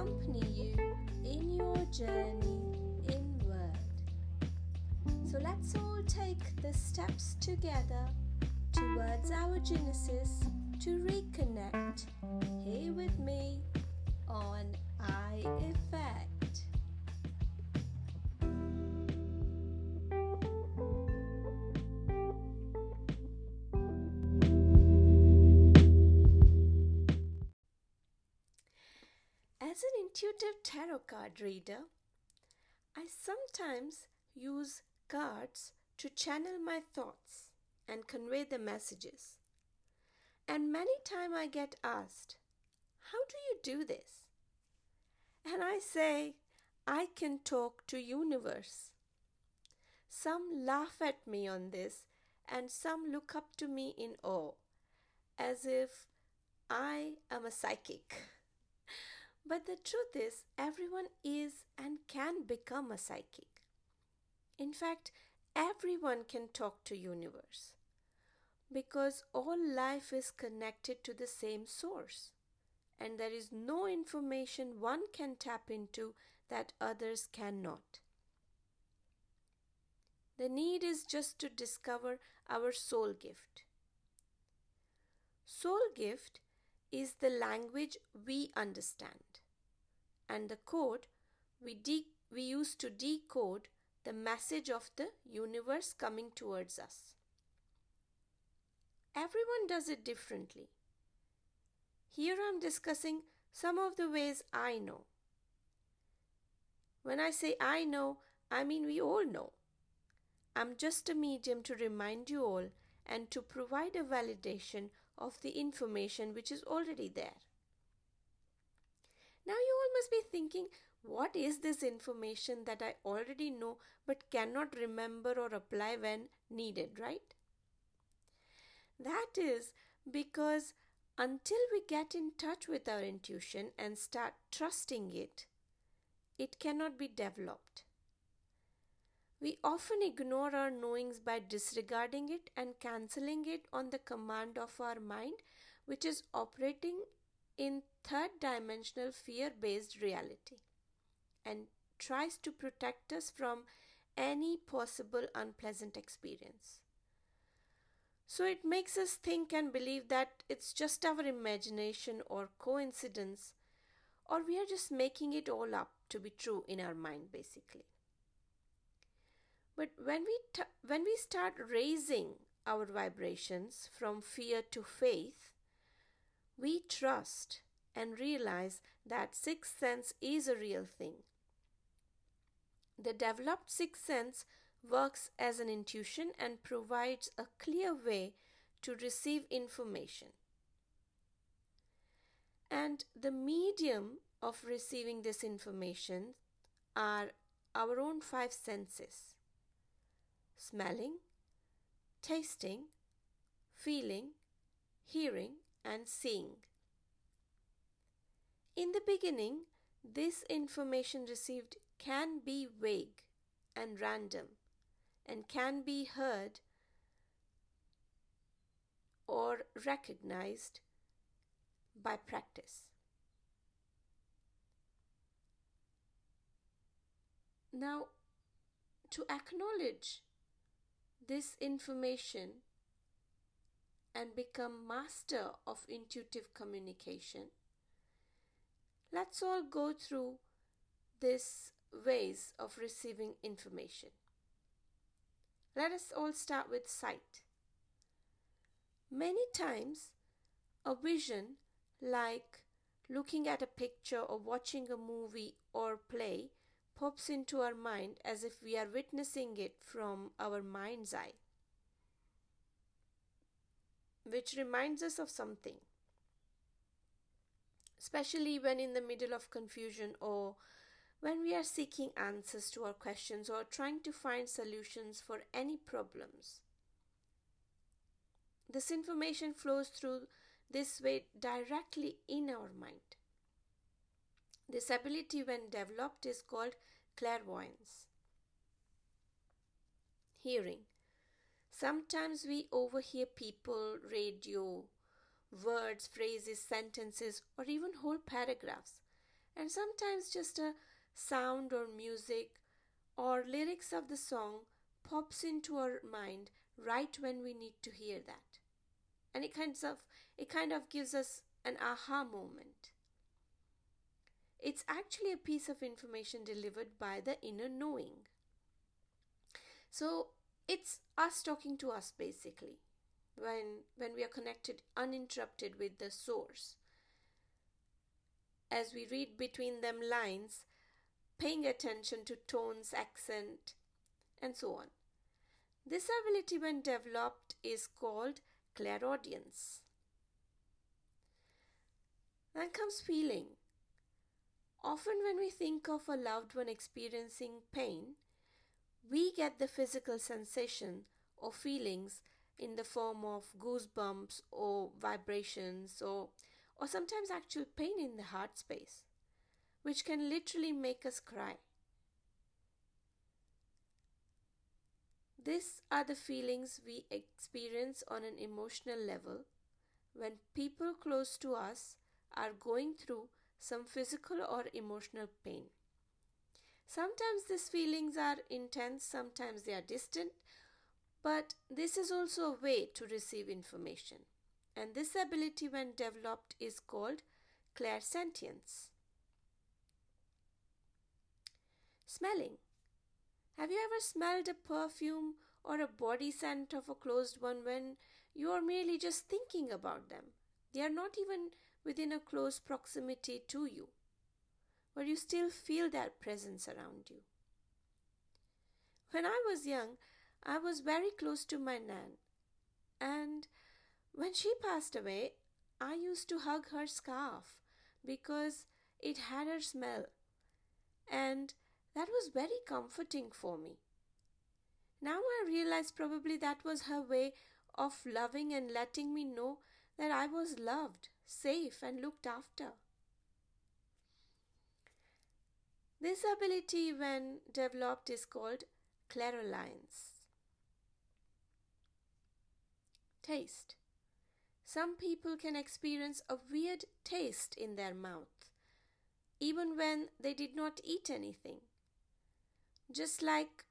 accompany you in your journey inward. So let's all take the steps together towards our Genesis to reconnect here with me on I Effect. Intuitive tarot card reader, I sometimes use cards to channel my thoughts and convey the messages. And many times I get asked, How do you do this? And I say, I can talk to universe. Some laugh at me on this and some look up to me in awe, as if I am a psychic. But the truth is, everyone is and can become a psychic. In fact, everyone can talk to universe because all life is connected to the same source and there is no information one can tap into that others cannot. The need is just to discover our soul gift. Soul gift is the language we understand, and the code we, de- we use to decode the message of the universe coming towards us. Everyone does it differently. Here I'm discussing some of the ways I know. When I say I know, I mean we all know. I'm just a medium to remind you all and to provide a validation of the information which is already there. Now, you all must be thinking, what is this information that I already know but cannot remember or apply when needed, right? That is because until we get in touch with our intuition and start trusting it, it cannot be developed. We often ignore our knowings by disregarding it and cancelling it on the command of our mind, which is operating in third dimensional fear based reality and tries to protect us from any possible unpleasant experience. So it makes us think and believe that it's just our imagination or coincidence, or we are just making it all up to be true in our mind, basically. But when we, t- when we start raising our vibrations from fear to faith, we trust and realize that sixth sense is a real thing. The developed sixth sense works as an intuition and provides a clear way to receive information. And the medium of receiving this information are our own five senses smelling, tasting, feeling, hearing, and seeing. In the beginning, this information received can be vague and random and can be heard or recognized by practice. Now, to acknowledge this information and become master of intuitive communication, let's all go through these ways of receiving information. Let us all start with sight. Many times, a vision like looking at a picture or watching a movie or play pops into our mind as if we are witnessing it from our mind's eye, which reminds us of something, especially when in the middle of confusion or when we are seeking answers to our questions or trying to find solutions for any problems. This information flows through this way directly in our mind. This ability, when developed, is called clairvoyance. Hearing. Sometimes we overhear people, radio, words, phrases, sentences, or even whole paragraphs. And sometimes just a sound or music or lyrics of the song pops into our mind right when we need to hear that. And it kind of it kind of gives us an aha moment. It's actually a piece of information delivered by the inner knowing. So it's us talking to us basically when when we are connected uninterrupted with the source. As we read between them lines paying attention to tones accent and so on. This ability when developed is called clairaudience. Then comes feeling often when we think of a loved one experiencing pain we get the physical sensation or feelings in the form of goosebumps or vibrations or or sometimes actual pain in the heart space which can literally make us cry. These are the feelings we experience on an emotional level when people close to us are going through some physical or emotional pain Sometimes these feelings are intense, sometimes they are distant, but this is also a way to receive information. And this ability, when developed, is called clairsentience. Smelling. Have you ever smelled a perfume or a body scent of a closed one when you are merely just thinking about them? They are not even within a close proximity to you but you still feel their presence around you. When I was young, I was very close to my Nan, and when she passed away, I used to hug her scarf because it had her smell, and that was very comforting for me. Now I realize probably that was her way of loving and letting me know that I was loved, safe, and looked after. This ability, when developed, is called clairaudience. Taste. Some people can experience a weird taste in their mouth, even when they did not eat anything. Just like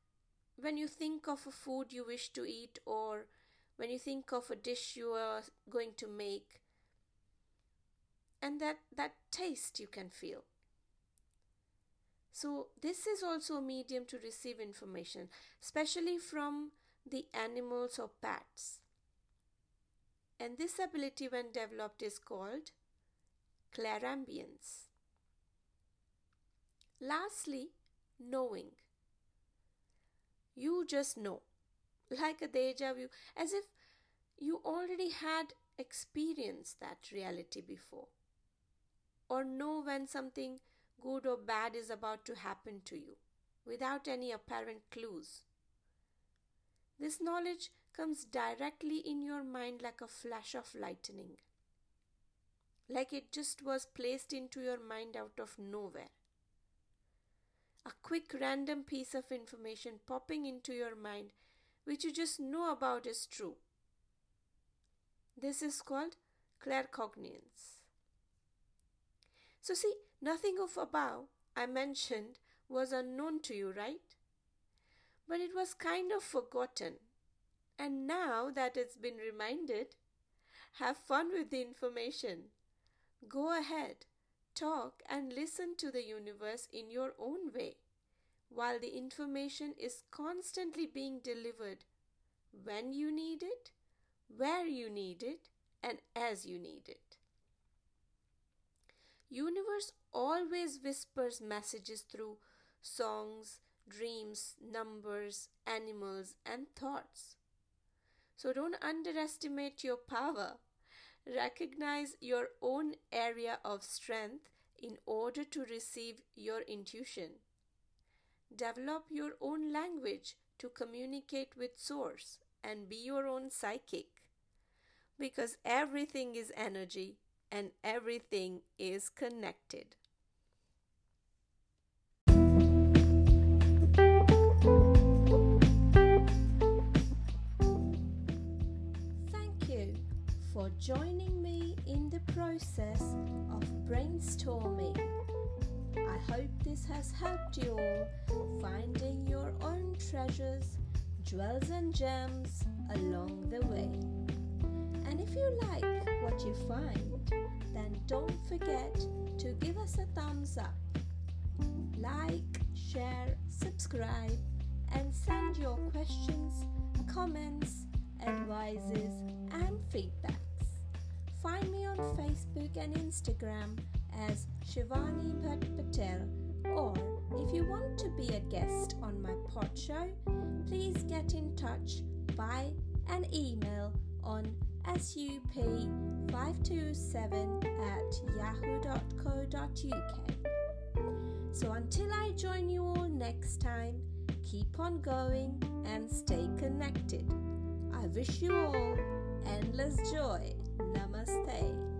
when you think of a food you wish to eat, or when you think of a dish you are going to make, and that, that taste you can feel. So, this is also a medium to receive information, especially from the animals or pets. And this ability, when developed, is called clairambience. Lastly, knowing. You just know, like a deja vu, as if you already had experienced that reality before, or know when something good or bad is about to happen to you without any apparent clues. This knowledge comes directly in your mind like a flash of lightning, like it just was placed into your mind out of nowhere. A quick random piece of information popping into your mind which you just know about is true. This is called claircognizance. So, see, Nothing of above I mentioned was unknown to you, right? But it was kind of forgotten. And now that it's been reminded, have fun with the information. Go ahead, talk and listen to the universe in your own way, while the information is constantly being delivered when you need it, where you need it, and as you need it. Universe always whispers messages through songs, dreams, numbers, animals, and thoughts. So don't underestimate your power. Recognize your own area of strength in order to receive your intuition. Develop your own language to communicate with Source and be your own psychic. Because everything is energy and everything is connected. Thank you for joining me in the process of brainstorming. I hope this has helped you all finding your own treasures, jewels, and gems along the way. And if you like what you find, then don't forget to give us a thumbs up. Like, share, subscribe, and send your questions, comments, advices, and feedbacks. Find me on Facebook and Instagram as Shivani Bhatt Patel. Or if you want to be a guest on my pod show, please get in touch by an email on sup527 at yahoo.co.uk. So until I join you all next time, keep on going and stay connected. I wish you all endless joy. Namaste.